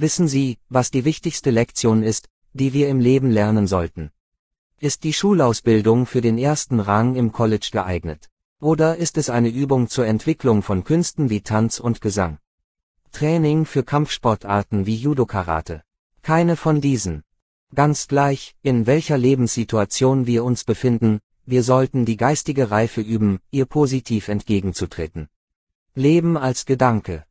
Wissen Sie, was die wichtigste Lektion ist, die wir im Leben lernen sollten? Ist die Schulausbildung für den ersten Rang im College geeignet? Oder ist es eine Übung zur Entwicklung von Künsten wie Tanz und Gesang? Training für Kampfsportarten wie Judo-Karate? Keine von diesen. Ganz gleich, in welcher Lebenssituation wir uns befinden, wir sollten die geistige Reife üben, ihr positiv entgegenzutreten. Leben als Gedanke.